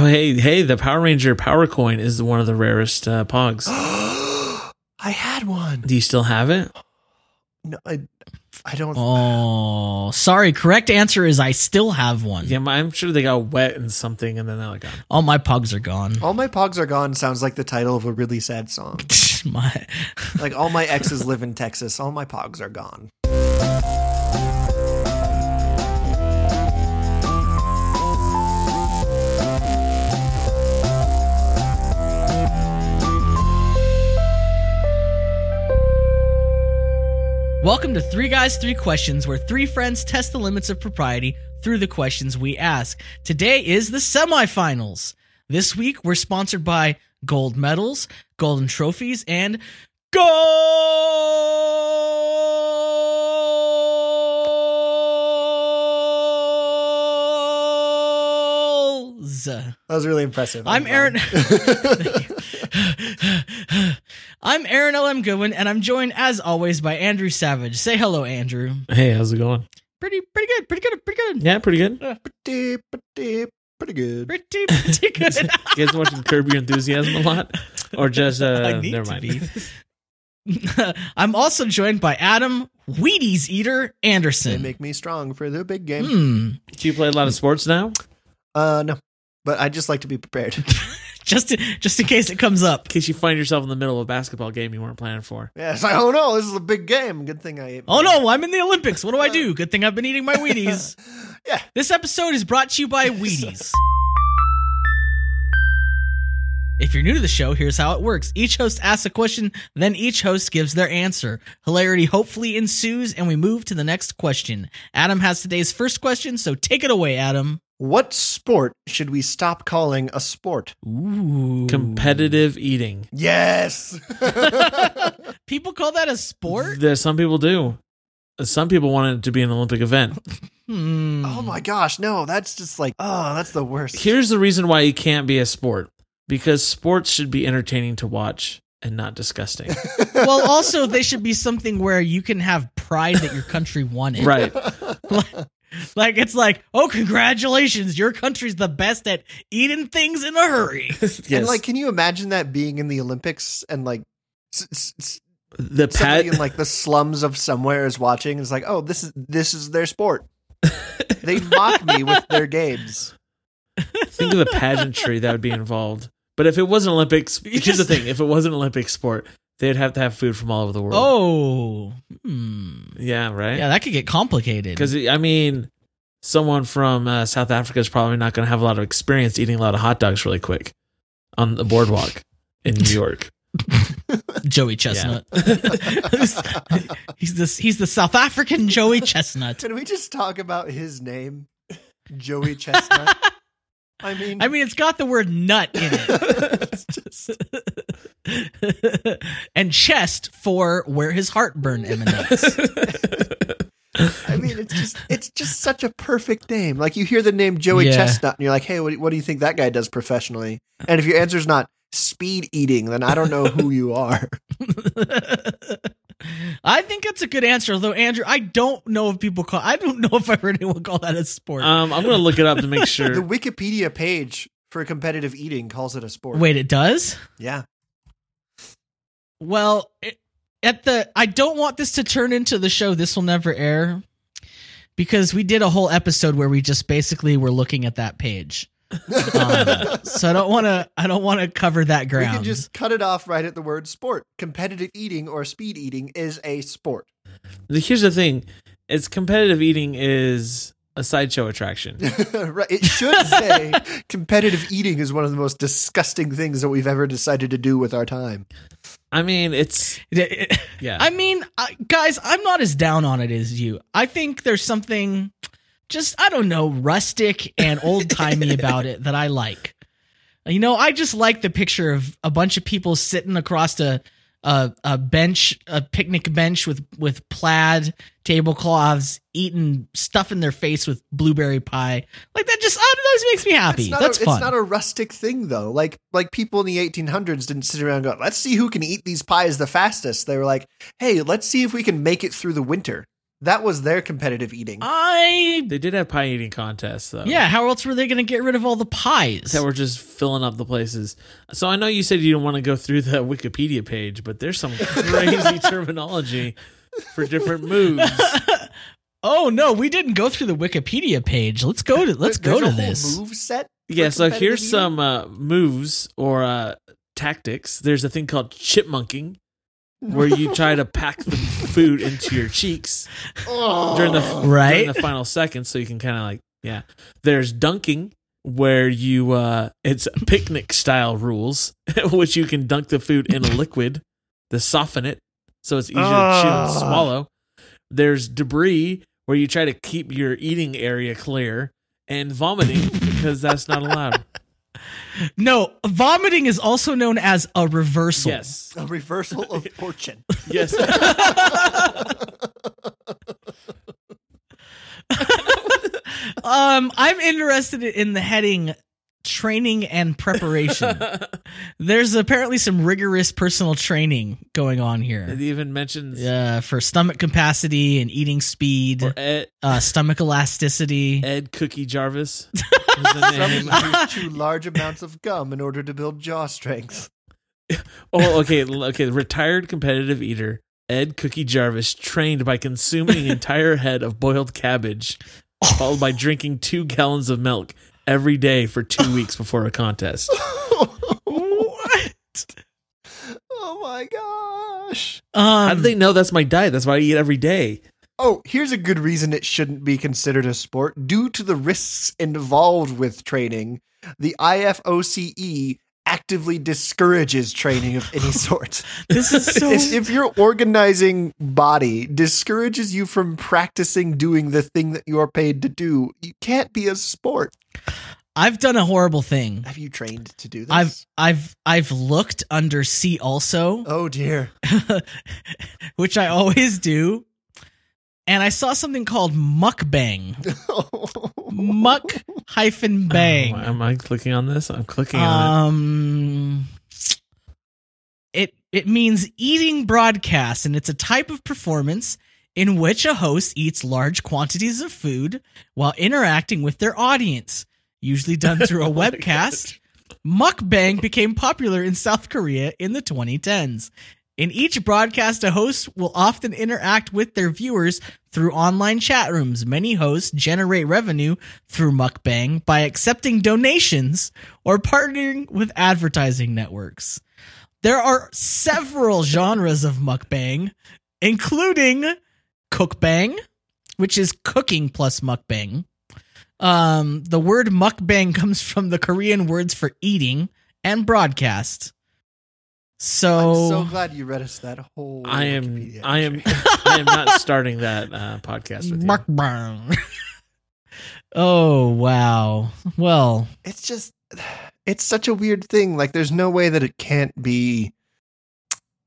Oh, hey, hey, the Power Ranger Power Coin is one of the rarest uh, Pogs. I had one. Do you still have it? No, I, I don't. Oh, sorry. Correct answer is I still have one. Yeah, I'm sure they got wet in something and then they're like, gone. All my pogs are gone. All my pogs are gone sounds like the title of a really sad song. my like all my exes live in Texas. All my pogs are gone. Welcome to Three Guys, Three Questions, where three friends test the limits of propriety through the questions we ask. Today is the semifinals. This week, we're sponsored by gold medals, golden trophies, and goals. That was really impressive. I'm. Aaron. I'm Aaron L.M. Goodwin, and I'm joined, as always, by Andrew Savage. Say hello, Andrew. Hey, how's it going? Pretty, pretty good, pretty good, pretty good, Yeah, pretty good. pretty, pretty, pretty good. pretty, pretty good. You guys watching Curb Your Enthusiasm a lot? Or just, uh, I need never to mind. be. I'm also joined by Adam Wheaties Eater Anderson. They make me strong for the big game. Hmm. Do you play a lot of sports now? Uh, no, but I just like to be prepared. Just, just in case it comes up. In case you find yourself in the middle of a basketball game you weren't planning for. yeah, it's like, oh no, this is a big game. Good thing I ate. Oh no, I'm in the Olympics. What do I do? Good thing I've been eating my Wheaties. Yeah. This episode is brought to you by Wheaties. If you're new to the show, here's how it works. Each host asks a question, then each host gives their answer. Hilarity hopefully ensues, and we move to the next question. Adam has today's first question, so take it away, Adam. What sport should we stop calling a sport? Ooh. Competitive eating. Yes. People call that a sport? There, some people do. Some people want it to be an Olympic event. Hmm. oh my gosh, no, that's just like, oh, that's the worst. Here's the reason why it can't be a sport because sports should be entertaining to watch and not disgusting. Well, also, they should be something where you can have pride that your country won it. right. Like it's like, oh, congratulations, your country's the best at eating things in a hurry. Yes. And like, can you imagine that being in the Olympics and like s- s- s- the pet somebody in like the slums of somewhere is watching? Is like, oh, this is this is their sport. they mock me with their games. think of the pageantry that would be involved. But if it wasn't Olympics, You here's the thing: if it wasn't Olympic sport, they'd have to have food from all over the world. Oh, hmm. yeah, right. yeah, that could get complicated. Because I mean, someone from uh, South Africa is probably not going to have a lot of experience eating a lot of hot dogs really quick on the boardwalk in New York. Joey Chestnut. he's this. He's the South African Joey Chestnut. Can we just talk about his name, Joey Chestnut? I mean, I mean, it's got the word nut in it. and chest for where his heartburn emanates. I mean, it's just it's just such a perfect name. Like you hear the name Joey Yeah. Chestnut, and you're like, hey, what, do- what do you think that guy does professionally? And if your answer is not speed eating, then I don't know who you are. I think that's a good answer, although Andrew, I don't know if people call. I don't know if I've heard anyone call that a sport. um, I'm going to look it up to make sure. The. Wikipedia page for competitive eating calls it a sport. Wait, it does? yeah, Well, it, at the I don't want this to turn into the show this will never air because we did a whole episode where we just basically were looking at that page. Um, so I don't want to I don't want to cover that we ground. can just cut it off right at the word sport. Competitive eating or speed eating is a sport. Here's the thing: it's competitive eating is a sideshow attraction. right. It should say competitive eating is one of the most disgusting things that we've ever decided to do with our time. I mean, it's yeah. I mean, guys, I'm not as down on it as you. I think there's something just I don't know, rustic and old timey about it that I like. You know, I just like the picture of a bunch of people sitting across a a, a bench, a picnic bench with with plaid tablecloths, eating stuff in their face with blueberry pie. Like that just oh, that always makes me happy. It's not, That's a, fun. it's not a rustic thing though. Like like people in the 1800s didn't sit around and go, "Let's see who can eat these pies the fastest." They were like, "Hey, let's see if we can make it through the winter." That was their competitive eating. I They did have pie eating contests though. yeah. How else were they going to get rid of all the pies? That were just filling up the places. So I know you said you don't want to go through the Wikipedia page, but there's some crazy terminology for different moves. oh no, we didn't go through the Wikipedia page. Let's go to let's There's go a to whole this. move set. Yeah, so competitive here's eating? some uh, moves or uh, tactics. There's a thing called chipmunking, where you try to pack the food into your cheeks during the Right. during the final seconds, so you can kind of like yeah. There's dunking, where you uh, it's picnic style rules, which you can dunk the food in a liquid to soften it, so it's easier to chew and Ah. swallow. There's debris, where you try to keep your eating area clear, and vomiting because that's not allowed. No, vomiting is also known as a reversal. Yes. a reversal of fortune. Yes. um, I'm interested in the heading training and preparation. There's apparently some rigorous personal training going on here. it even mentions Uh, for stomach capacity and eating speed, Ed, uh, stomach elasticity. Ed Cookie Jarvis. Is the. Some use chew large amounts of gum in order to build jaw strength. Oh, okay, okay. Retired competitive eater Ed Cookie Jarvis trained by consuming an entire head of boiled cabbage, followed by drinking two gallons of milk every day for two weeks before a contest. what? Oh my gosh. Um, How do they know that's my diet? That's what I eat every day. Oh, here's a good reason it shouldn't be considered a sport. Due to the risks involved with training, the IFOCE actively discourages training of any sort. this is so. if, if your organizing body discourages you from practicing doing the thing that you're paid to do, you can't be a sport. I've done a horrible thing. Have you trained to do this? I've I've I've looked under C also, Oh dear. which I always do, and I saw something called mukbang. Muck hyphen bang. Oh, am I clicking on this? I'm clicking on Um, it it means eating broadcast, and it's a type of performance in which a host eats large quantities of food while interacting with their audience, usually done through a Oh my webcast. Mukbang became popular in South Korea in the 2010s. In each broadcast, a host will often interact with their viewers through online chat rooms. Many hosts generate revenue through mukbang by accepting donations or partnering with advertising networks. There are several genres of mukbang, including cookbang, which is cooking plus mukbang. Um, the word mukbang comes from the Korean words for eating and broadcast. So, I'm so glad you read us that whole. I am. Wikipedia I am. I am not starting that uh, podcast with you. mukbang. oh wow. Well, It's just, it's such a weird thing. Like, there's no way that it can't be.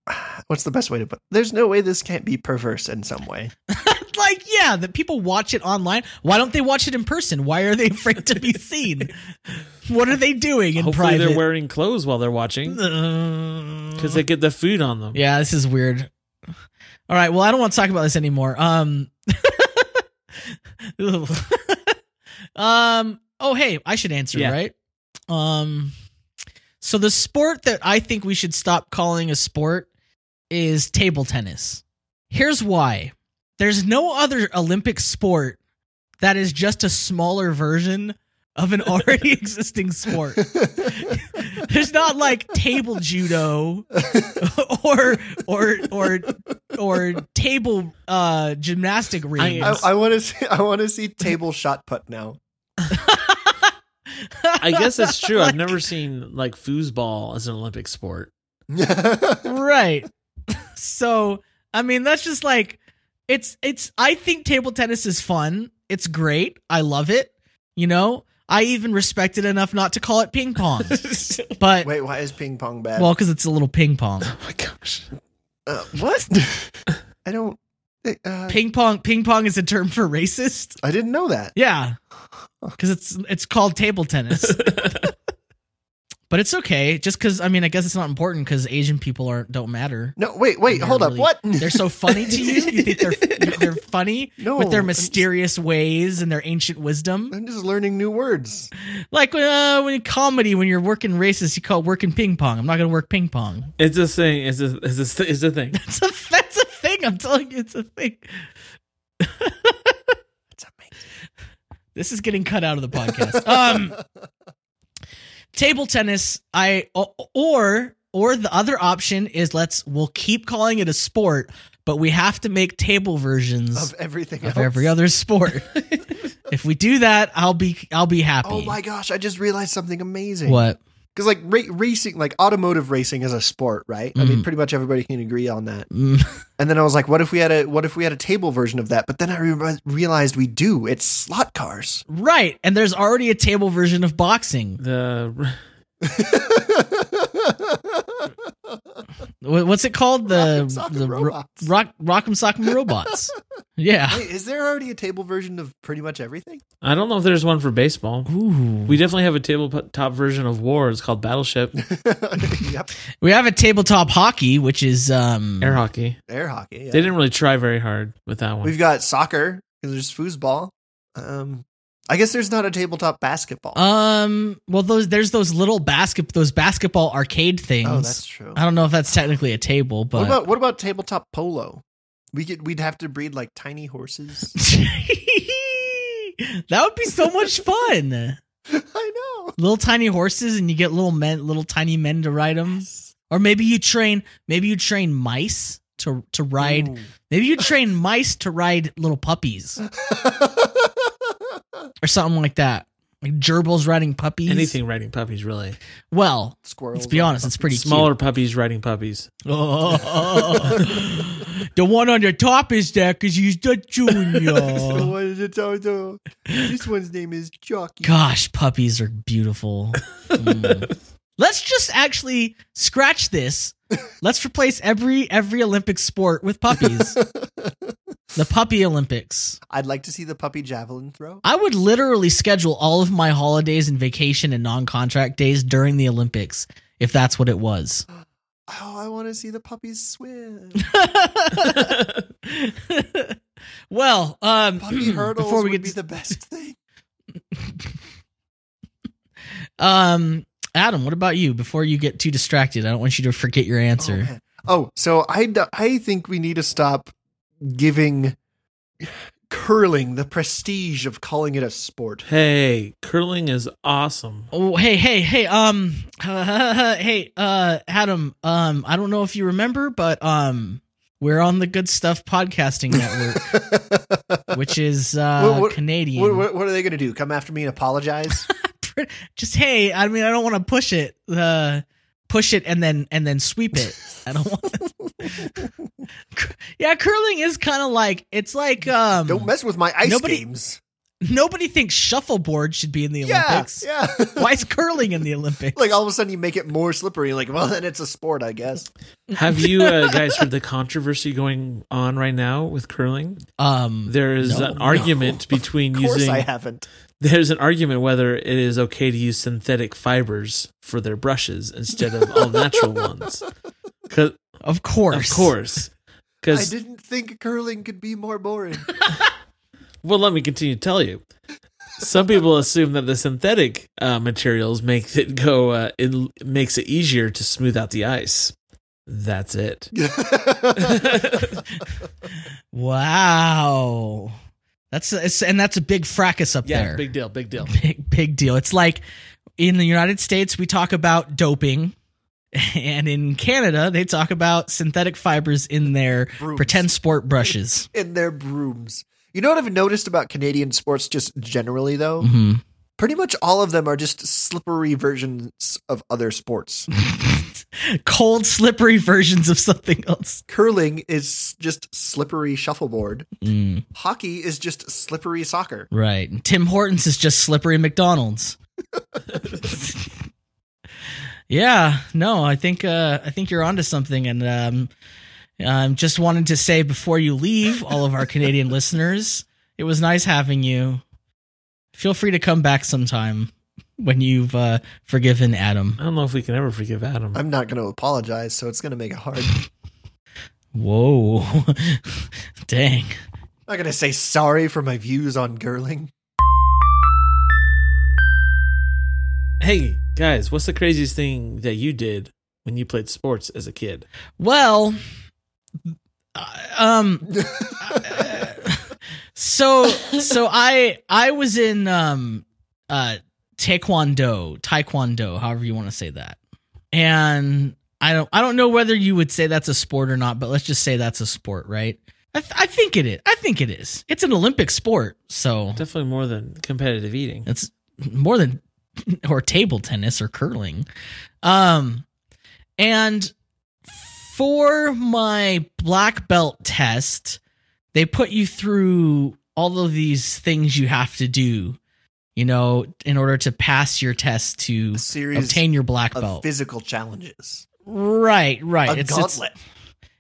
What's the best way to put? There's no way this can't be perverse in some way. Like yeah, that people watch it online. Why don't they watch it in person? Why are they afraid to be seen? what are they doing in Hopefully, private? they're wearing clothes while they're watching because because they get the food on them. Yeah, this is weird. All right, well, I don't want to talk about this anymore. Um, um. Oh, hey, I should answer, Yeah. right? Um. So the sport that I think we should stop calling a sport is table tennis. Here's why: there's no other Olympic sport that is just a smaller version of an already existing sport. There's not like table judo or or or or table uh gymnastic rings. I, I want to see. I want to see table shot put now. I guess that's true. I've never seen like foosball as an Olympic sport. right. So, I mean, that's just like it's it's I think table tennis is fun. It's great. I love it. You know, I even respect it enough not to call it ping pong. But Wait, why is ping pong bad? well, cuz it's a little ping pong. oh my gosh. uh, what? I don't. Uh, Ping pong ping pong is a term for racist. I didn't know that. Yeah. Cuz it's it's called table tennis. but it's okay. Just because I mean, I guess it's not important because Asian people are don't matter. No, wait, wait, They're hold up. What? They're so funny to you. You think they're they're funny No, with their I'm- mysterious ways and their ancient wisdom. I'm just learning new words. Like uh, when in comedy, when you're working races, you call it working ping pong. I'm not gonna work ping pong. It's a thing. It's a it's a, it's a thing. It's a that's a thing. I'm telling you, it's a thing. This is getting cut out of the podcast. Um, table tennis. i or or the other option is let's we'll keep calling it a sport, but we have to make table versions of everything of else. every other sport. if we do that, I'll be I'll be happy. Oh my gosh! I just realized something amazing. What? Because like ra- racing, like automotive racing is a sport, right? I mean, Mhm. pretty much everybody can agree on that. Mm, And then I was like, what if we had a what if we had a table version of that? But then I re- realized we do. It's slot cars. right, and there's already a table version of boxing. The Wha- What's it called? The Rock'em Sock'em the ro- Robots. rock rock'em sock'em robots. Yeah. Wait, is there already a table version of pretty much everything? I don't know if there's one for baseball. Ooh. We definitely have a tabletop version of War. It's called Battleship yep, We have a tabletop hockey, which is um Air Hockey. air hockey. Yeah. They didn't really try very hard with that one. We've got soccer. and There's foosball. Um, I guess there's not a tabletop basketball. um well those there's those little basket those basketball arcade things. oh, that's true. I don't know if that's technically a table, but What about what about tabletop polo? We could we'd have to breed like tiny horses. that would be so much fun. I know. Little tiny horses and you get little men little tiny men to ride them. Or maybe you train maybe you train mice to to ride Ooh. maybe you train mice to ride little puppies or something like that. Like gerbils riding puppies. Anything riding puppies, really. Well, Squirrels. let's be on honest, it's pretty Smaller puppies riding puppies. cute. the one on the top is that because he's the So junior. what is it? So- so- This one's name is Jockey. Gosh, puppies are beautiful. Mm. Let's just actually scratch this. Let's replace every every Olympic sport with puppies. the puppy Olympics. I'd like to see the puppy javelin throw. I would literally schedule all of my holidays and vacation and non-contract days during the Olympics if that's what it was. Oh, I want to see the puppies swim. well, um Puppy hurdles before we would get be to- the best thing. um Adam, what about you? Before you get too distracted, I don't want you to forget your Oh, answer. man. Oh, so I, I think we need to stop giving curling the prestige of calling it a sport. Hey, curling is awesome. Oh, hey, hey, hey, um, hey, uh, Adam, um, I don't know if you remember, but, um, we're on the Good Stuff Podcasting Network, which is, uh, What- what- Canadian. what, what, what are they going to do? Come after me and apologize? Just, hey, I mean, I don't want to push it, uh, push it and then, and then sweep it. I don't want Yeah, curling is kind of like, it's like, um, Don't mess with my ice Nobody- games. Nobody thinks shuffleboard should be in the Olympics. yeah. Why is curling in the Olympics? like all of a sudden you make it more slippery. Like, well, then it's a sport, I guess. Have you uh, guys heard the controversy going on right now with curling? um, There is No. an argument between Of course, using I haven't. there's an argument whether it is okay to use synthetic fibers for their brushes instead of all natural ones. 'Cause- of course, of course. Because I didn't think curling could be more boring. well, let me continue to tell you. Some people assume that the synthetic uh, materials make it go. Uh, it makes it easier to smooth out the ice. That's it. Wow, that's it's, and that's a big fracas up Yeah, there. big deal. Big deal. big big deal. It's like in the United States we talk about doping, and in Canada they talk about synthetic fibers in their Brooms. pretend sport brushes. in their brooms. You know what I've noticed about Canadian sports just generally though? hmm Pretty much all of them are just slippery versions of other sports. Cold, slippery versions of something else. Curling is just slippery shuffleboard. Mm, Hockey is just slippery soccer. right. And Tim Hortons is just slippery McDonald's. yeah. No, I think uh, I think you're onto something, and um, um, just wanted to say before you leave, all of our Canadian listeners, it was nice having you. Feel free to come back sometime. when you've uh, forgiven Adam. I don't know if we can ever forgive Adam. I'm not going to apologize, so it's going to make it hard. Whoa, dang! I'm not going to say sorry for my views on girling. hey guys, what's the craziest thing that you did when you played sports as a kid? Well, um, so so I I was in um uh taekwondo, taekwondo, however you want to say that. And I don't I don't know whether you would say that's a sport or not, but let's just say that's a sport, right? I, th- I think it is. I think it is. It's an Olympic sport, so Definitely more than competitive eating. it's more than or table tennis or curling. Um and for my black belt test, they put you through all of these things you have to do, you know, in order to pass your test to obtain your black of belt. physical challenges. right, right. A it's, it's- gauntlet.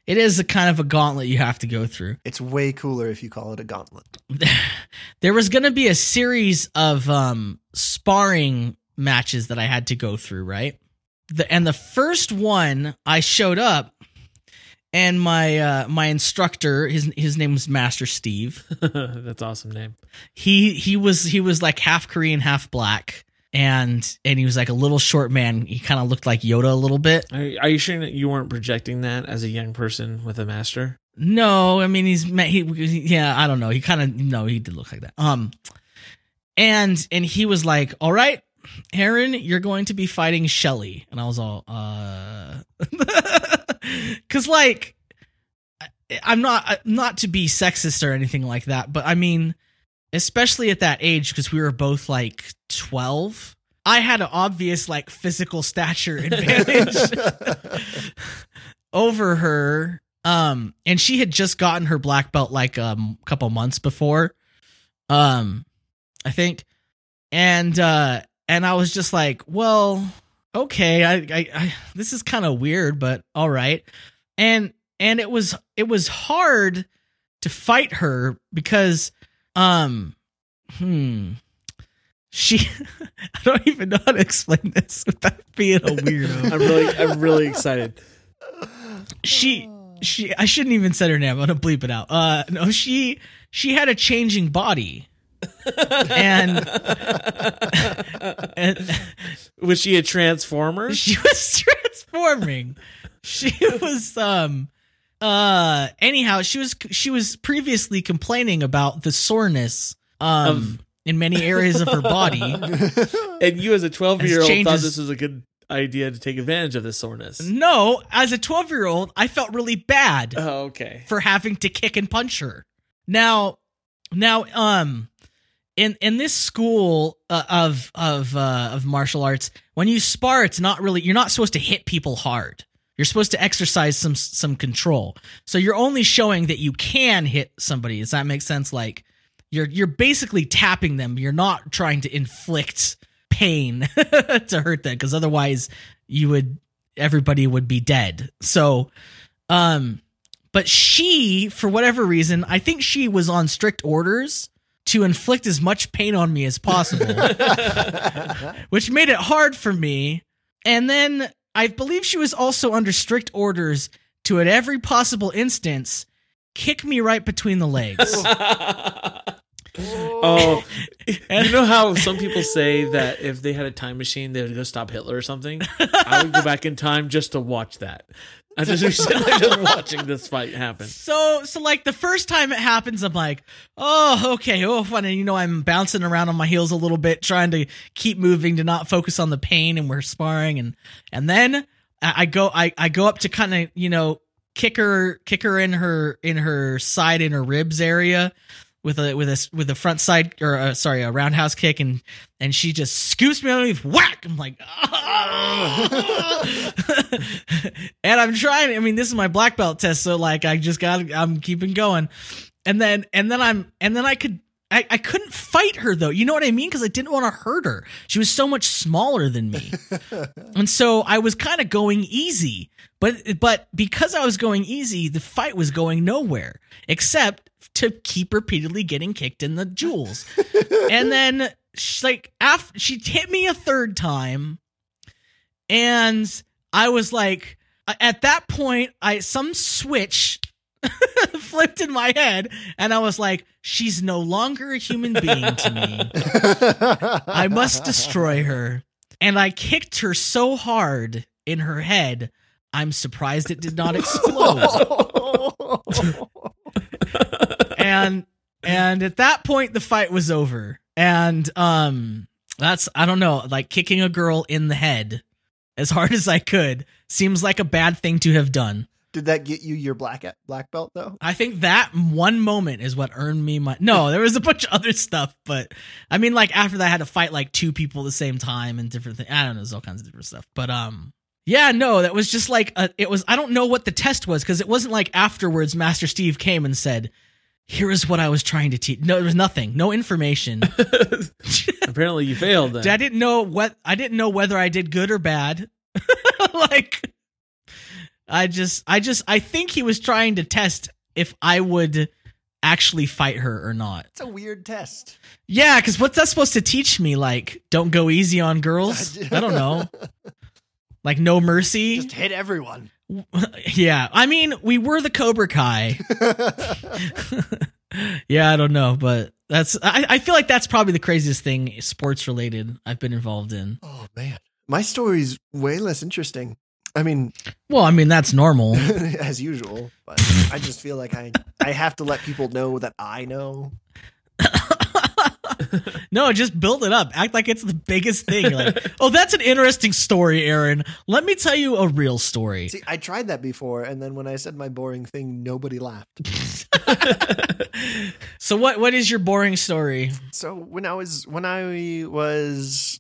it is a kind of a gauntlet you have to go through. It's way cooler if you call it a gauntlet. there was going to be a series of um sparring matches that I had to go through, right? The, and the first one I showed up and my uh my instructor his his name was Master Steve. That's awesome name. He he was he was like half Korean, half black. And and he was like a little short man. He kind of looked like Yoda a little bit. Are, are you sure that you weren't projecting that as a young person with a master? No, I mean he's he yeah, I don't know. He kind of no, he did look like that. Um and and he was like, "All right, Aaron, you're going to be fighting Shelly." And I was all uh cuz like I'm not not to be sexist or anything like that, but I mean especially at that age because we were both like 12, I had an obvious like physical stature advantage over her. Um and she had just gotten her black belt like um, a couple months before. Um i think. And uh and i was just like well okay i i, I this is kind of weird but all right and and it was it was hard to fight her because um hmm she i don't even know how to explain this without being a weirdo I'm really, I'm really excited. she she I shouldn't even said her name. I'm gonna bleep it out. Uh no, she she had a changing body. And, and Was she a transformer? she was transforming. She was um uh anyhow, she was she was previously complaining about the soreness um Of- in many areas of her body. And you, as a 12 year old, thought this was a good idea to take advantage of this soreness. No, as a 12 year old, I felt really bad. Oh, okay. for having to kick and punch her. Now, now, um, in in this school uh, of of uh, of martial arts, when you spar, it's not really you're not supposed to hit people hard. You're supposed to exercise some some control. So you're only showing that you can hit somebody. Does that make sense? Like you're you're basically tapping them. You're not trying to inflict pain to hurt them because otherwise you would everybody would be dead. So, um, but she, for whatever reason, I think she was on strict orders to inflict as much pain on me as possible, which made it hard for me. And then I believe she was also under strict orders to, at every possible instance, kick me right between the legs. oh, you know how some people say that if they had a time machine, they would go stop Hitler or something? I would go back in time just to watch that. I just sitting just watching this fight happen. So, so like the first time it happens, I'm like, oh, okay, oh, fun. And you know, I'm bouncing around on my heels a little bit, trying to keep moving to not focus on the pain, and we're sparring, and and then I, I go, I I go up to kind of you know kick her, kick her in her in her side in her ribs area with a with a with a front side or uh, sorry a roundhouse kick and and she just scoops me underneath whack! I'm like and i'm trying i mean this is my black belt test so like i just got i'm keeping going. And then and then i'm and then i could I, I couldn't fight her though. You know what I mean? Because I didn't want to hurt her. She was so much smaller than me, and so I was kind of going easy. But but because I was going easy, the fight was going nowhere except to keep repeatedly getting kicked in the jewels. and then she, like after she hit me a third time, and I was like, at that point, I some switch flipped in my head, and I was like, she's no longer a human being to me. I must destroy her. And I kicked her so hard in her head, I'm surprised it did not explode. and and at that point the fight was over. And um that's I don't know, like kicking a girl in the head as hard as I could seems like a bad thing to have done. Did that get you your black black belt though? I think that one moment is what earned me my. No, there was a bunch of other stuff, but I mean, like after that, I had to fight like two people at the same time and different things. I don't know, there's all kinds of different stuff. But um, yeah, no, that was just like a, it was. I don't know what the test was because it wasn't like afterwards. Master Steve came and said, "Here is what I was trying to teach." No, there was nothing, no information. Apparently, you failed. Then I didn't know what I didn't know whether I did good or bad. like I just I just I think he was trying to test if I would actually fight her or not. It's a weird test. Yeah, because what's that supposed to teach me? Like, don't go easy on girls? I don't know. Like, no mercy? Just hit everyone. yeah. I mean, we were the Cobra Kai. yeah, I don't know, but that's I, I feel like that's probably the craziest thing sports related I've been involved in. Oh man. My story's way less interesting. I mean, well, I mean that's normal as usual, but I just feel like I I have to let people know that I know. no, just build it up. Act like it's the biggest thing. Like, oh, that's an interesting story, Aaron. Let me tell you a real story. See, I tried that before, and then when I said my boring thing, nobody laughed. so what what is your boring story? So when I was when I was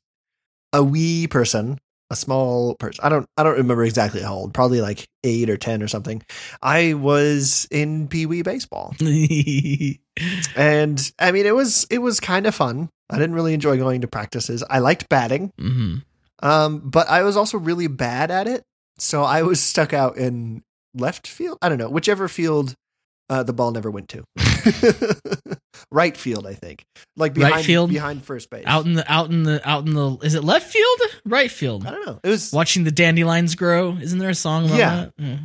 a wee person, a small person. I don't I don't remember exactly how old, probably like 8 or 10 or something. I was in Pee Wee baseball. and I mean it was it was kind of fun. I didn't really enjoy going to practices. I liked batting. Mm-hmm. Um, but I was also really bad at it. So I was stuck out in left field. I don't know, whichever field uh, the ball never went to. right field, I think. Like behind right field? behind first base. Out in the out in the out in the is it left field? Right field. I don't know. It was watching the dandelions grow. Isn't there a song about yeah. that? Yeah.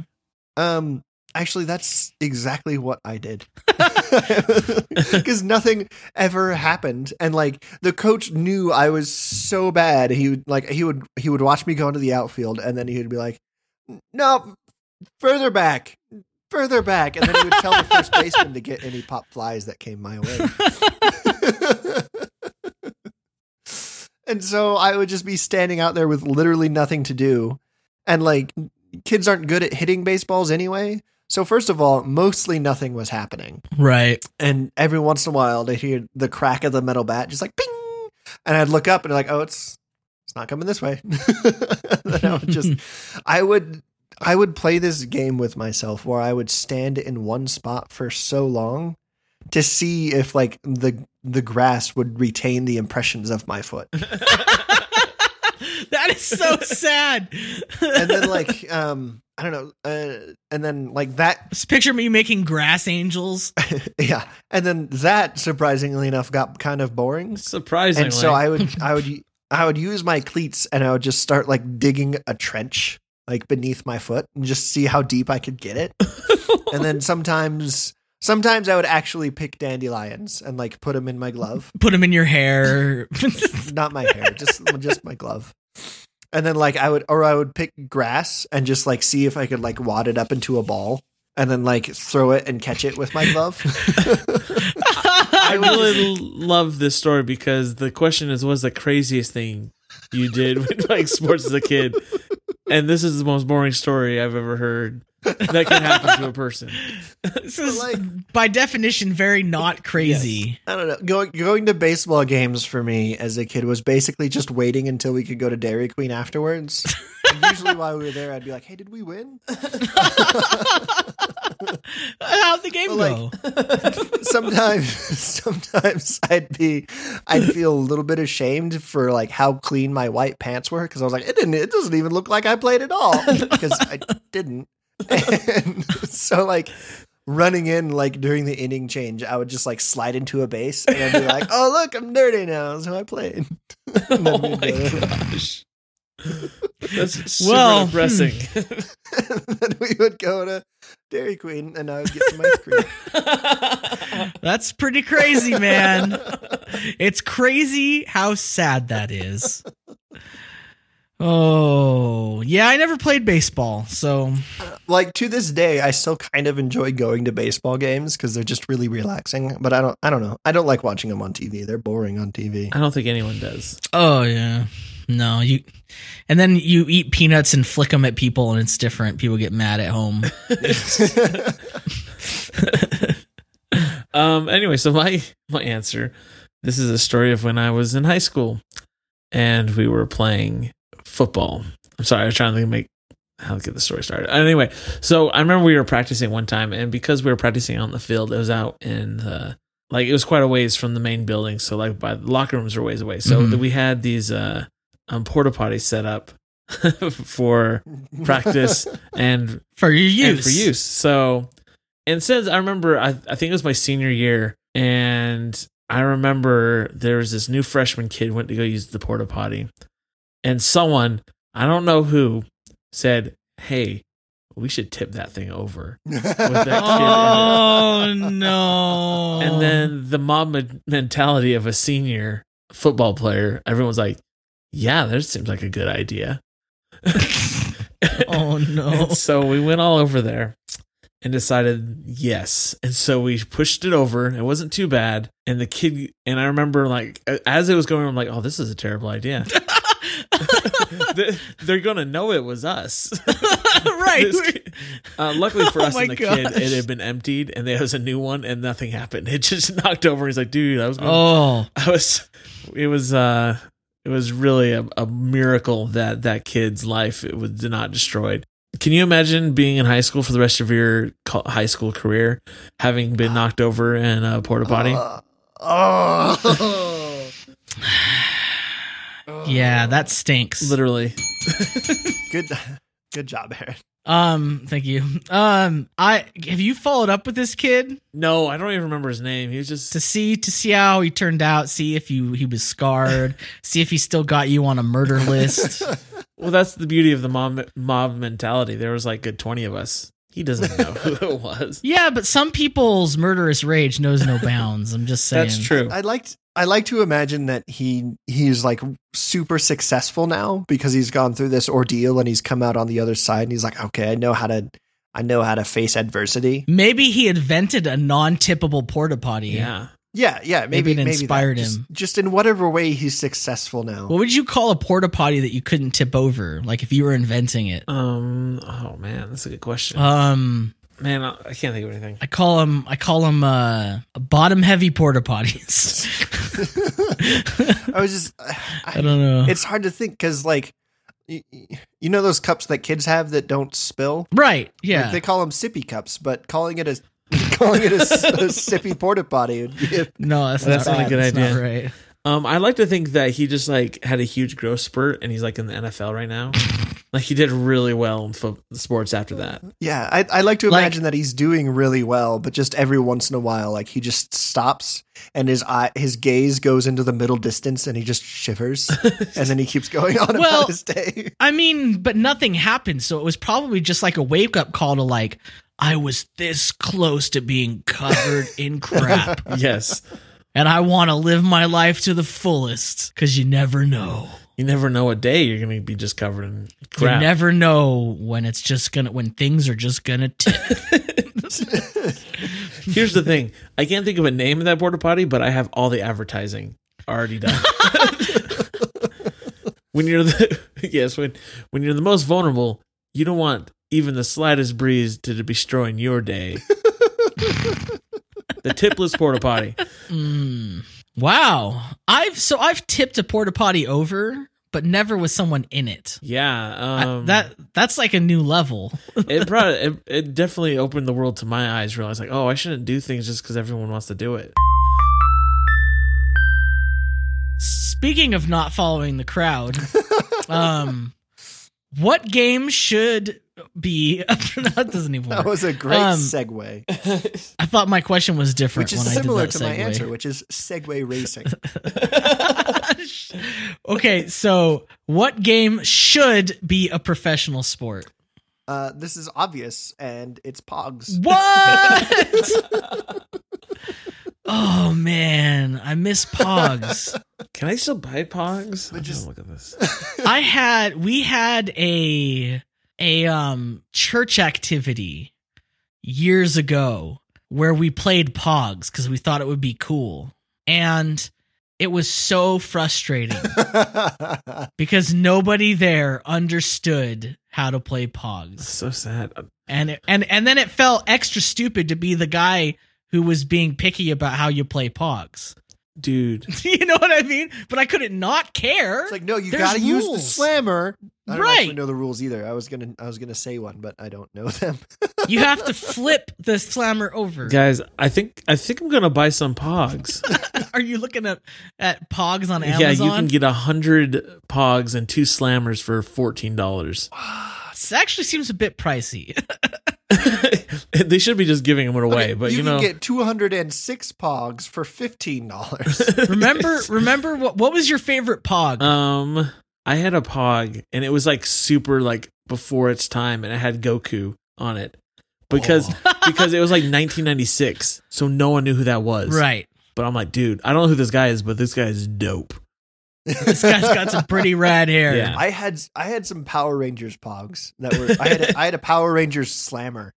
Um actually that's exactly what I did. Cuz nothing ever happened and like the coach knew I was so bad. He would like he would he would watch me go into the outfield and then he would be like, "No, further back further back, and then he would tell the first baseman to get any pop flies that came my way. and so I would just be standing out there with literally nothing to do. And like kids aren't good at hitting baseballs anyway. So first of all, mostly nothing was happening. Right. And every once in a while I'd hear the crack of the metal bat just like ping. And I'd look up and like, oh, it's it's not coming this way. then I would just I would I would play this game with myself where I would stand in one spot for so long to see if like the the grass would retain the impressions of my foot. that is so sad. and then like um I don't know, uh, and then like that. Just picture me making grass angels. yeah, and then that surprisingly enough got kind of boring. Surprisingly, and so I would I would I would use my cleats and I would just start like digging a trench like beneath my foot and just see how deep I could get it. and then sometimes sometimes I would actually pick dandelions and like put them in my glove. Put them in your hair. Not my hair, just just my glove. And then like I would or I would pick grass and just like see if I could like wad it up into a ball and then like throw it and catch it with my glove. I really love this story because the question is what's the craziest thing you did with like sports as a kid? And this is the most boring story I've ever heard that can happen to a person. this is like by definition very not crazy. Yes. I don't know. Going going to baseball games for me as a kid was basically just waiting until we could go to Dairy Queen afterwards. usually while we were there, I'd be like, "Hey, did we win?" How'd the game Well, go? like- sometimes sometimes I'd be I'd feel a little bit ashamed for like how clean my white pants were because I was like it didn't it doesn't even look like I played at all because I didn't and so like running in like during the inning change I would just like slide into a base and I'd be like oh look I'm dirty now so I played oh my gosh. That's super Well, hmm. depressing. and then we would go to Dairy Queen and I would get some ice cream That's pretty crazy, man. it's crazy how sad that is. Oh, yeah, I never played baseball, so like to this day i still kind of enjoy going to baseball games because they're just really relaxing but i don't i don't know i don't like watching them on tv they're boring on tv I don't think anyone does. oh yeah. No, you and then you eat peanuts and flick them at people and it's different. People get mad at home. um anyway so my my answer this is a story of when i was in high school and we were playing football i'm sorry i was trying to make how to get the story started anyway so i remember we were practicing one time and because we were practicing on the field it was out in the like it was quite a ways from the main building so like by the locker rooms were ways away so Mhm. we had these uh um, porta potty set up for practice and For your use. and for use. So, and since I remember, I, I think it was my senior year, and I remember there was this new freshman kid went to go use the porta potty, and someone I don't know who said, "Hey, we should tip that thing over." that Oh no. And then the mob mentality of a senior football player, everyone's like, "Yeah, that seems like a good idea." Oh no. So we went all over there and decided yes. And so we pushed it over. It wasn't too bad. And the kid and I remember like as it was going, I'm like, oh, this is a terrible idea. They- They're gonna know it was us. right. Kid- uh, luckily for Oh us and the kid, it had been emptied and there was a new one and nothing happened. It just knocked over. He's like, dude, I was gonna Oh. I was it was uh it was really a, a miracle that that kid's life it was not destroyed. Can you imagine being in high school for the rest of your high school career, having been knocked over in a porta potty? Uh, oh. Yeah, that stinks. Literally, good good job aaron Um, thank you. Um, I have you followed up with this kid no, I don't even remember his name. He was just to see to see how he turned out, see if you he was scarred, see if he still got you on a murder list. well. That's the beauty of the mob mob mentality. There was like good twenty of us. He doesn't know who it was. Yeah, but some people's murderous rage knows no bounds. I'm just saying. That's true. i liked i like to imagine that he he's like super successful now because he's gone through this ordeal and he's come out on the other side and he's like okay i know how to i know how to face adversity Maybe he invented a non-tippable porta potty. Yeah. Yeah yeah maybe Maybe it maybe inspired that. Just- him. just in whatever way he's successful now What would you call a porta potty that you couldn't tip over? Like if you were inventing it. Um. Oh man, that's a good question. Um, man, I, I can't think of anything. I call them. I call them uh, bottom heavy porta potties. i was just I I, don't know. it's hard to think because like y- y- you know those cups that kids have that don't spill right? Yeah. Like, they call them sippy cups, but calling it a calling it a, s- a sippy porta potty would be a, no, that's, That's not, not a good that's idea. Not right. Um, I like to think that he just like had a huge growth spurt, and he's like in the NFL right now. like he did really well in fo- sports after that. yeah. I, I like to Like- imagine that he's doing really well, but just every once in a while, like he just stops and his eye his gaze goes into the middle distance and he just shivers and then he keeps going on Well- about his day. I mean, but nothing happened, so it was probably just like a wake up call to like, I was this close to being covered in crap, yes, and I want to live my life to the fullest because you never know. you never know a day you're gonna be just covered in crap. You never know when it's just gonna when things are just gonna tip. Here's the thing: I can't think of a name of that porta potty, but I have all the advertising already done. when you're the yes, when when you're the most vulnerable, you don't want even the slightest breeze to destroy your day. the tipless porta potty. Mm. Wow, I've so I've tipped a porta potty over, but never with someone in it. Yeah, I- um, that that's like a new level. it brought it, it definitely opened the world to my eyes. Realize like, oh, I shouldn't do things just because everyone wants to do it. Speaking of not following the crowd, um, what game should be? that doesn't even work. That was a great Um, segue, I thought my question was different, which is when similar I to did that my segue. answer, which is Segway racing. okay, so what game should be a professional sport? Uh, this is obvious, and it's Pogs. What? oh man, I miss Pogs. Can I still buy Pogs? But I'm just- gonna look at this. I had we had a a um church activity years ago where we played Pogs because we thought it would be cool. And it was so frustrating because nobody there understood how to play Pogs. so sad. And it, and and then it felt extra stupid to be the guy who was being picky about how you play Pogs. Dude, you know what I mean? But I couldn't not care. It's like no, you There's gotta use the slammer. I don't Right. actually know the rules either. I was gonna, I was gonna say one, but I don't know them. you have to flip the slammer over. guys, I think I think I'm gonna buy some Pogs. Are you looking at at Pogs on Amazon? yeah, you can get a hundred Pogs and two Slammers for fourteen dollars. This actually seems a bit pricey. they should be just giving them away, Okay, but you, you, know, can get 206 Pogs for fifteen dollars. remember, remember what what was your favorite Pog? um, I had a Pog and it was like super like before its time, and it had Goku on it because oh. because it was like 1996, so no one knew who that was. right. But I'm like, dude, I don't know who this guy is, but this guy is dope. This guy's got some pretty rad hair. Yeah. I had, I had some Power Rangers Pogs that were. I had, a, I had a Power Rangers Slammer,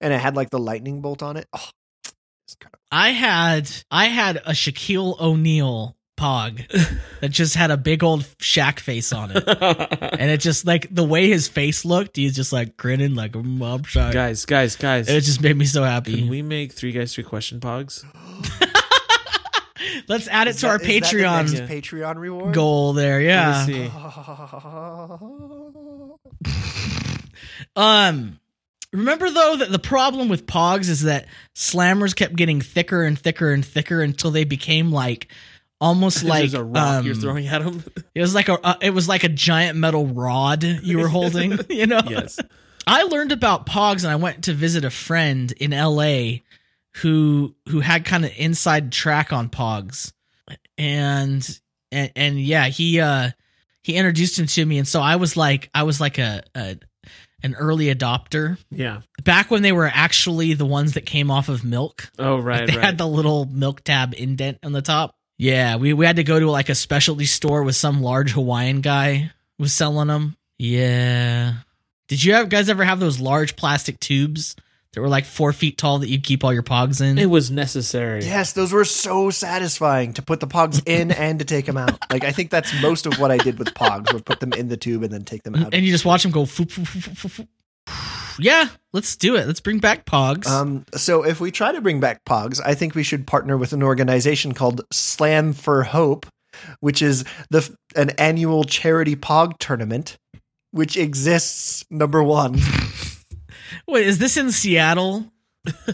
and it had like the lightning bolt on it. Oh, it's kind of I had I had a Shaquille O'Neal Pog that just had a big old Shaq face on it. And it just like the way his face looked, he's just like grinning like "Mm, I'm shy. guys, guys, guys. It just made me so happy. Can we make three guys three question Pogs? Let's add it Is to our that- is that the Patreon next Yeah. Patreon reward. goal there. Yeah. Let me see. Um, remember though that the problem with Pogs is that slammers kept getting thicker and thicker and thicker until they became like almost like a rock um, you're throwing at him. It was like a uh, it was like a giant metal rod you were holding. you know. yes. I learned about Pogs and I went to visit a friend in LA who who had kind of inside track on Pogs. And and and yeah, he uh he introduced him to me and so I was like I was like a, a an early adopter Yeah. back when they were actually the ones that came off of milk. Oh Like, right, they right. had the little milk tab indent on the top. Yeah, we, we had to go to like a specialty store with some large Hawaiian guy was selling them. Yeah. Did you have, guys ever have those large plastic tubes that were like four feet tall that you keep all your pogs in? it was necessary. Yes, those were so satisfying to put the Pogs in and to take them out. Like I think that's most of what I did with Pogs, was put them in the tube and then take them out. and you just watch them go. Foop, foop, foop, foop, foop. Yeah, let's do it. Let's bring back pogs. Um, so if we try to bring back Pogs, I think we should partner with an organization called Slam for Hope, which is the an annual charity Pog tournament, which exists. Number one, Wait, is this in Seattle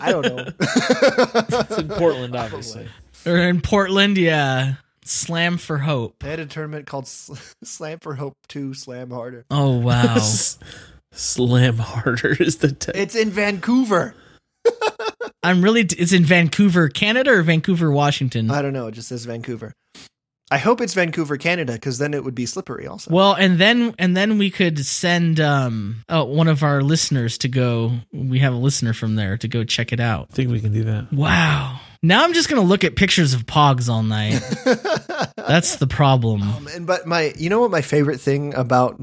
I don't know. It's in Portland, obviously. or in Portland? Yeah, Slam for Hope. They had a tournament called Slam for Hope Two Slam Harder. Oh wow. S- Slam harder is the te- It's in Vancouver. I'm really. It's in Vancouver, Canada, or Vancouver, Washington. I don't know. It just says Vancouver. I hope it's Vancouver, Canada, because then it would be slippery. Also, well, and then and then we could send um oh, one of our listeners to go. We have a listener from there to go check it out. I think we can do that. Wow. Now I'm just gonna look at pictures of Pogs all night. That's the problem. Um, and but my, you know what my favorite thing about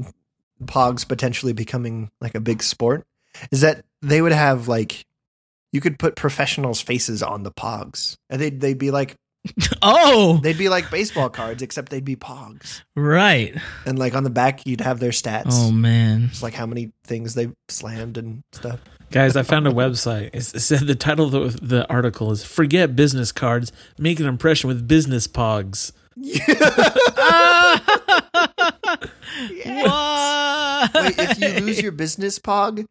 Pogs potentially becoming like a big sport is that they would have like you could put professionals' faces on the Pogs, and they'd they'd be like Oh, they'd be like baseball cards, except they'd be Pogs, right. and like on the back you'd have their stats. Oh man. It's like how many things they slammed and stuff. Guys, I found a website. It said the title of the, the article is "Forget Business Cards, Make an Impression with Business Pogs." What? Wait, if you lose your business pog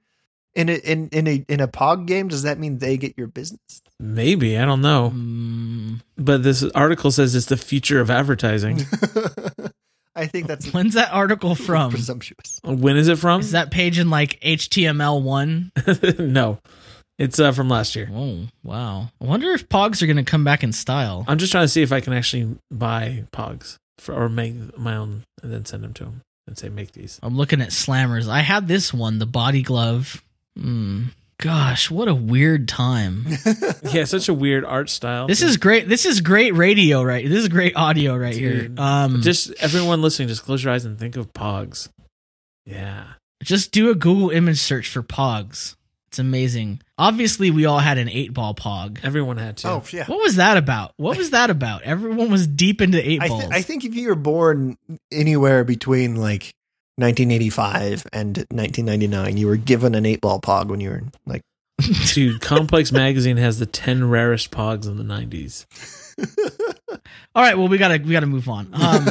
in a, in in a in a pog game, does that mean they get your business? Maybe I don't know, Mm, but this article says it's the future of advertising. I think that's when's that article from? presumptuous. when is it from? Is that page in like HTML one? no, it's uh, from last year. Oh wow! I wonder if Pogs are going to come back in style. I'm just trying to see if I can actually buy Pogs for, or make my own and then send them to them and say make these. I'm looking at slammers. I had this one, the body glove. Hmm. Gosh, what a weird time. Yeah, such a weird art style. This is great. This is great radio, right? This is great audio right Dude. here. Um, just just everyone listening, just close your eyes and think of Pogs. Yeah, just do a Google image search for Pogs. It's amazing. Obviously, we all had an eight ball Pog. everyone had to. Oh yeah. What was that about? What was that about? Everyone was deep into eight I, balls. th- I think if you were born anywhere between like 1985 and 1999, you were given an eight ball pog when you were like. Dude, Complex Magazine has the ten rarest Pogs in the '90s. all right, well, we gotta we gotta move on. Um, I'm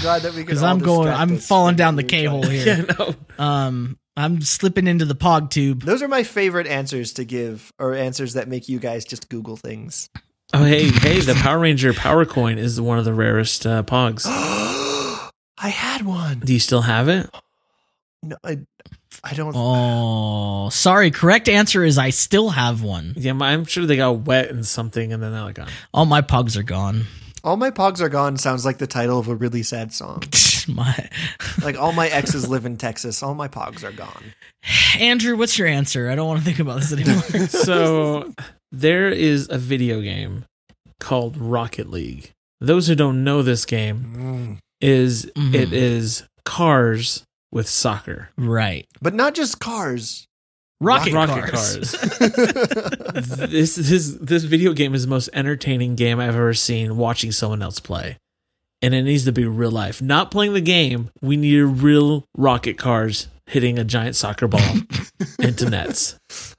glad that we could. because I'm going, I'm falling down the wiki hole here. Yeah, no. Um, I'm slipping into the Pog tube. Those are my favorite answers to give, or answers that make you guys just Google things. Oh, hey, hey, the Power Ranger Power Coin is one of the rarest uh, Pogs. I had one. Do you still have it? No, I, I don't. Oh, sorry. Correct answer is I still have one. Yeah, my- I'm sure they got wet in something and then they're like, gone. All my Pogs are gone. All my pogs are gone sounds like the title of a really sad song. my Like all my exes live in Texas. All my pogs are gone. Andrew, what's your answer? I don't want to think about this anymore. So there is a video game called Rocket League. Those who don't know this game Mm. is Mhm. it is cars with soccer. right. But not just cars. Rocket, Rocket cars. this this this video game is the most entertaining game I've ever seen watching someone else play. And it needs to be real life. Not playing the game. We need real rocket cars hitting a giant soccer ball into nets.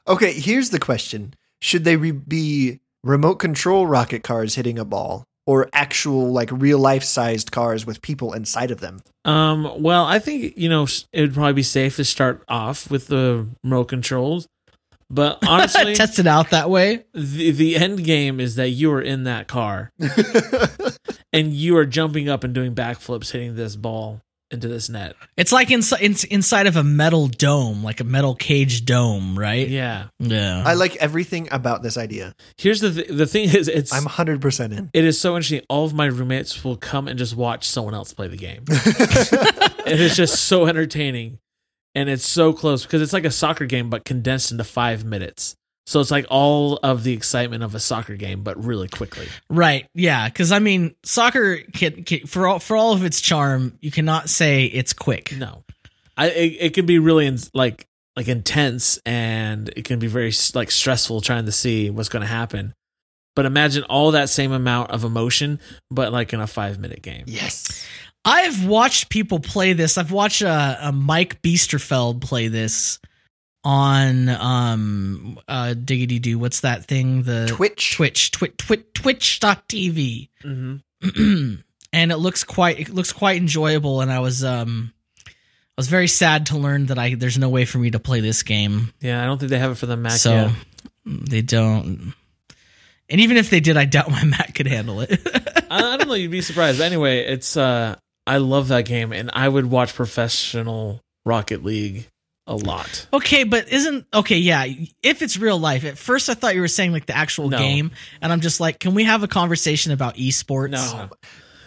okay, here's the question: Should they re- be remote control rocket cars hitting a ball, or actual like real life sized cars with people inside of them? Um, well, I think you know it would probably be safe to start off with the remote controls, but honestly, Test it out that way. the the end game is that you are in that car and you are jumping up and doing backflips, hitting this ball into this net. It's like inside in, inside of a metal dome, like a metal cage dome, right? Yeah. Yeah. I like everything about this idea. Here's the th- the thing is it's I'm 100 percent in. it is so interesting. All of my roommates will come and just watch someone else play the game. and it's just so entertaining and it's so close because it's like a soccer game but condensed into five minutes so it's like all of the excitement of a soccer game but really quickly Right. Yeah. Because I mean, soccer can, can for all for all of its charm, you cannot say it's quick. no i it, it can be really in, like like intense and it can be very like stressful trying to see what's going to happen but imagine all that same amount of emotion but like in a five minute game Yes. I've watched people play this. I've watched a, a Mike Biesterfeld play this on um uh diggity doo. What's that thing? The Twitch. Twitch Twitch Twitch Twitch.tv. mm-hmm. and it looks quite it looks quite enjoyable and I was um I was very sad to learn that I there's no way for me to play this game. yeah i don't think they have it for the mac so yet. they don't. And even if they did, I doubt my Mac could handle it. I, I don't know. You'd be surprised. But anyway, it's uh, I love that game, and I would watch professional Rocket League a lot. okay, but isn't okay? Yeah, if it's real life. At first, I thought you were saying like the actual No. game, and I'm just like, can we have a conversation about esports? No,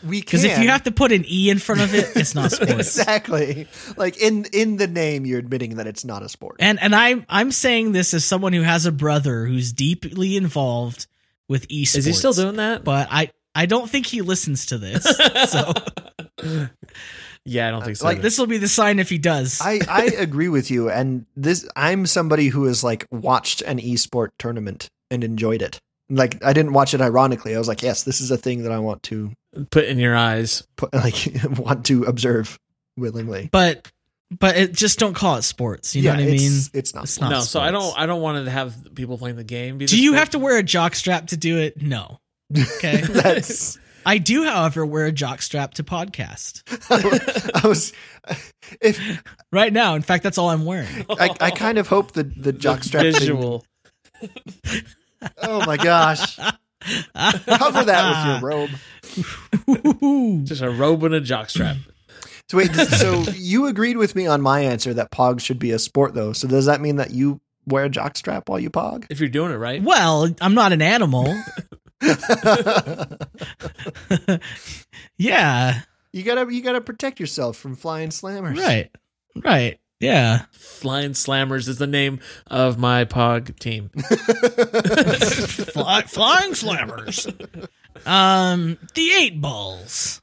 We because if you have to put an e in front of it, it's not sports. exactly like in in the name, you're admitting that it's not a sport. And and I I'm saying this as someone who has a brother who's deeply involved with esports. is he still doing that? But I I don't think he listens to this. so yeah, I don't think so. Like, either. this will be the sign if he does. I, I agree with you. And this, I'm somebody who has like watched an esport tournament and enjoyed it. Like, I didn't watch it ironically. I was like, yes, this is a thing that I want to put in your eyes. put, like, want to observe willingly. but but it just don't call it sports. You know what I mean? it's, it's not. It's not no, so I don't. I don't want to have people playing the game. Be the Do you sport. have to wear a jock strap to do it? No. Okay. That's I do, however, wear a jockstrap to podcast I was, if right now. In fact, that's all I'm wearing. I, I kind of hope the the jockstrap thing. visual. Oh my gosh! Cover that with your robe. Just a robe and a jockstrap. So wait, so you agreed with me on my answer that Pog should be a sport, though. So does that mean that you wear a jockstrap while you Pog? if you're doing it right. Well, I'm not an animal. yeah, you gotta you gotta protect yourself from flying slammers. right, right. Yeah, Flying Slammers is the name of my Pog team. Fly, flying slammers. Um, the eight balls.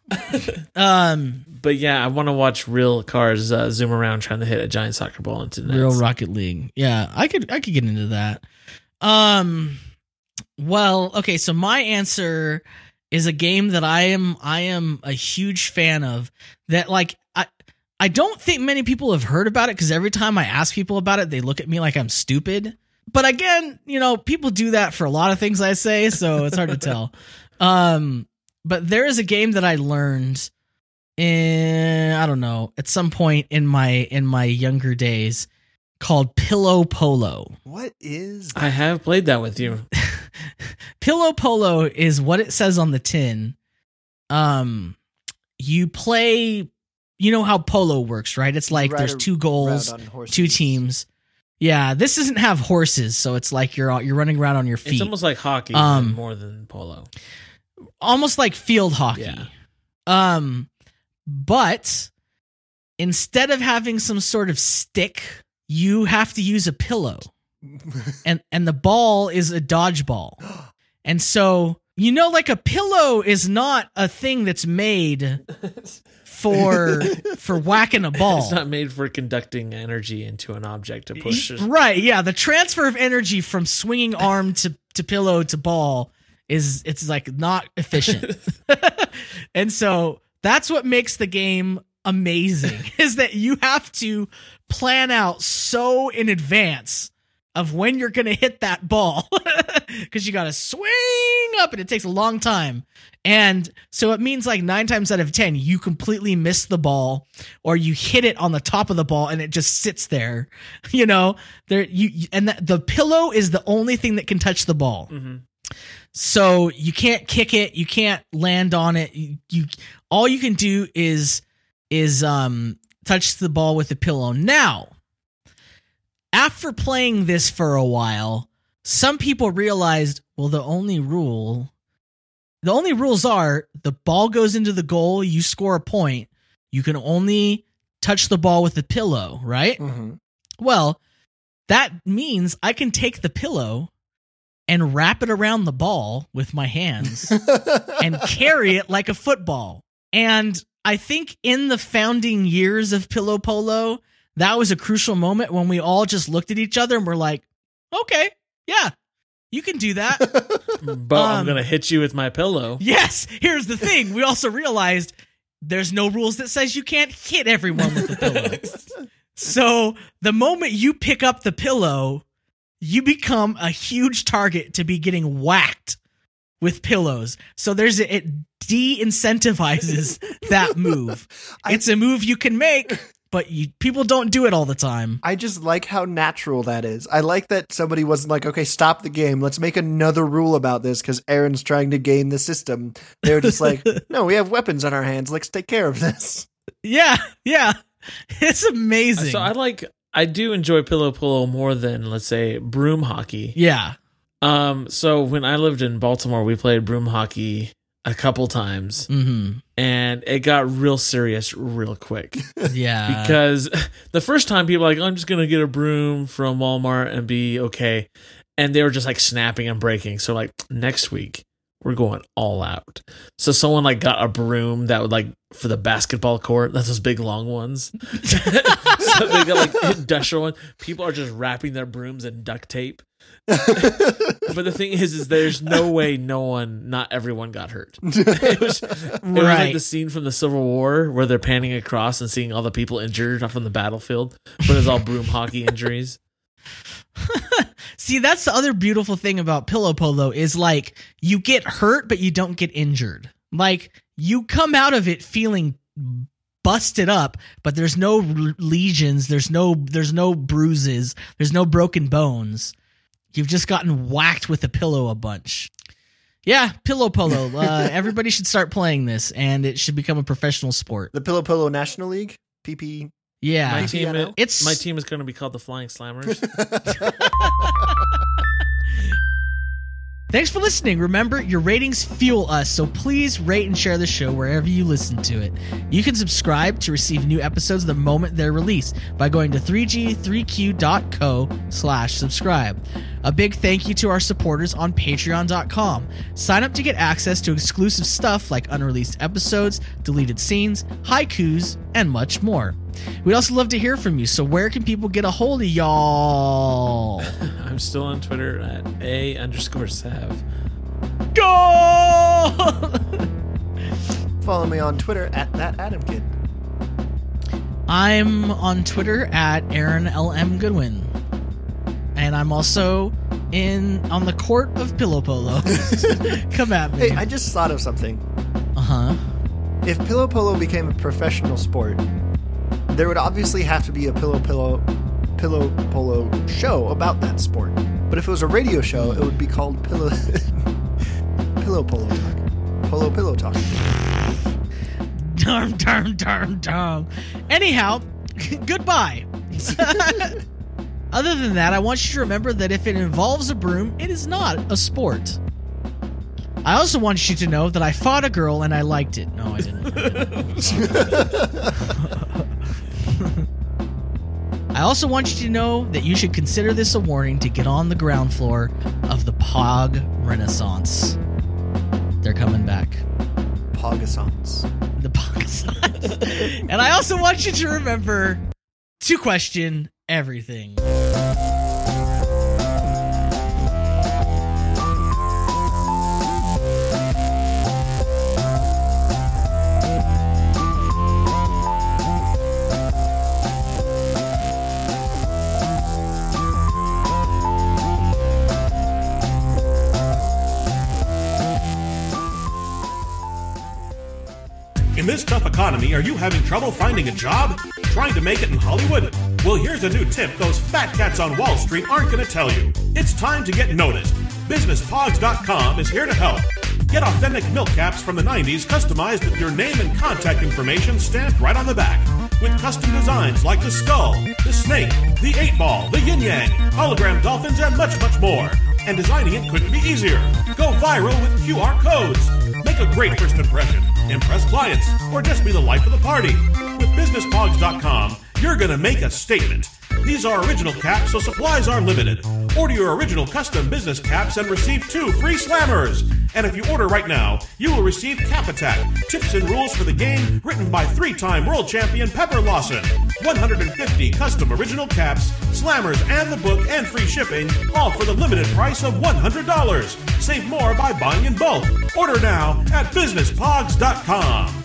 Um, But yeah, I want to watch real cars uh, zoom around trying to hit a giant soccer ball into the. Real Rocket League. Yeah, I could I could get into that. Um well, okay, so my answer is a game that I am I am a huge fan of that like I I don't think many people have heard about it cuz every time I ask people about it they look at me like I'm stupid. But again, you know, people do that for a lot of things I say, so it's hard to tell. Um but there is a game that I learned in I don't know at some point in my in my younger days called Pillow Polo. What is? I have played that with you. Pillow Polo is what it says on the tin. Um, you play. You know how polo works, right? It's like there's two goals, Round on horses. two teams. Yeah, this doesn't have horses, so it's like you're you're running around on your feet, It's almost like hockey, Um, more than polo. almost like field hockey. Yeah. Um, but instead of having some sort of stick, you have to use a pillow. And and the ball is a dodgeball. And so, you know like a pillow is not a thing that's made for for whacking a ball. It's not made for conducting energy into an object to push. It. Right, yeah, the transfer of energy from swinging arm to to pillow to ball is it's like not efficient. and so that's what makes the game amazing is that you have to plan out so in advance of when you're going to hit that ball because you got to swing up and it takes a long time. And so it means like nine times out of 10, you completely miss the ball or you hit it on the top of the ball and it just sits there, you know, there you, and that the pillow is the only thing that can touch the ball. hmm So you can't kick it, you can't land on it. You, you all you can do is is um touch the ball with the pillow. Now, after playing this for a while, some people realized, well, the only rule the only rules are the ball goes into the goal, you score a point. You can only touch the ball with the pillow, right? Mhm. Well, that means I can take the pillow and wrap it around the ball with my hands and carry it like a football. And I think in the founding years of Pillow Polo, that was a crucial moment when we all just looked at each other and were like, okay, yeah, you can do that. But I'm Um, gonna hit you with my pillow. yes, here's the thing. We also realized there's no rules that says you can't hit everyone with the pillow. So the moment you pick up the pillow, you become a huge target to be getting whacked with pillows. So there's it de-incentivizes that move. I- It's a move you can make, but you people don't do it all the time. I just like how natural that is. I like that somebody wasn't like, okay, stop the game. Let's make another rule about this because Aaron's trying to game the system. They were just like, no, we have weapons on our hands. Let's take care of this. Yeah, yeah. It's amazing. So I like. I do enjoy pillow polo more than let's say broom hockey. yeah. Um. So when I lived in Baltimore, we played broom hockey a couple times, Mhm. and it got real serious real quick. Yeah. because the first time people were like I'm just gonna get a broom from Walmart and be okay, and they were just like snapping and breaking. So like next week we're going all out. So someone like got a broom that would like for the basketball court. That's those big long ones. so they got like industrial one. People are just wrapping their brooms in duct tape. But the thing is, is there's no way no one, not everyone got hurt. It was, it was like the scene from the Civil War where they're panning across and seeing all the people injured off on the battlefield, but it's all broom hockey injuries. See, that's the other beautiful thing about pillow polo is like you get hurt, but you don't get injured. Like you come out of it feeling busted up, but there's no lesions, there's no there's no bruises, there's no broken bones. You've just gotten whacked with a pillow a bunch. Yeah, pillow polo. Uh, everybody should start playing this, and it should become a professional sport. The Pillow Polo National League, PP. Yeah, My team, I it's my team is going to be called the Flying Slammers. Thanks for listening. Remember, your ratings fuel us, so please rate and share the show wherever you listen to it. You can subscribe to receive new episodes the moment they're released by going to 3g3q.co slash subscribe. A big thank you to our supporters on patreon.com. Sign up to get access to exclusive stuff like unreleased episodes, deleted scenes, haikus, and much more. We'd also love to hear from you, so where can people get a hold of y'all? I'm still on Twitter at a underscore sav. Go! Follow me on Twitter at that Adam Kid. I'm on Twitter at Aaron LM Goodwin. And I'm also in on the court of pillow polo. Come at me. Hey, I just thought of something. uh-huh. If pillow polo became a professional sport, there would obviously have to be a pillow pillow pillow polo show about that sport. But if it was a radio show, it would be called pillow pillow polo talk. Polo pillow talk. Darn, darn, darn, darn. Anyhow, goodbye. Other than that, I want you to remember that if it involves a broom, it is not a sport. I also want you to know that I fought a girl and I liked it. No, I didn't. I also want you to know that you should consider this a warning to get on the ground floor of the Pog Renaissance. They're coming back. Pogassons. The Pogassons. and I also want you to remember to question everything. In this tough economy, are you having trouble finding a job? Trying to make it in Hollywood? Well, here's a new tip those fat cats on Wall Street aren't going to tell you. It's time to get noticed. BusinessPogs.com is here to help. Get authentic milk caps from the 90s customized with your name and contact information stamped right on the back. With custom designs like the skull, the snake, the eight ball, the yin yang, hologram dolphins, and much, much more. And designing it couldn't be easier. Go viral with QR codes. Make a great first impression, impress clients, or just be the life of the party. With BusinessPogs.com, you're going to make a statement. These are original caps, so supplies are limited. Order your original custom business caps and receive two free slammers. And if you order right now, you will receive Cap Attack, tips and rules for the game written by three-time world champion Pepper Lawson. 150 custom original caps, slammers, and the book and free shipping, all for the limited price of $100. Save more by buying in bulk. Order now at businesspogs.com.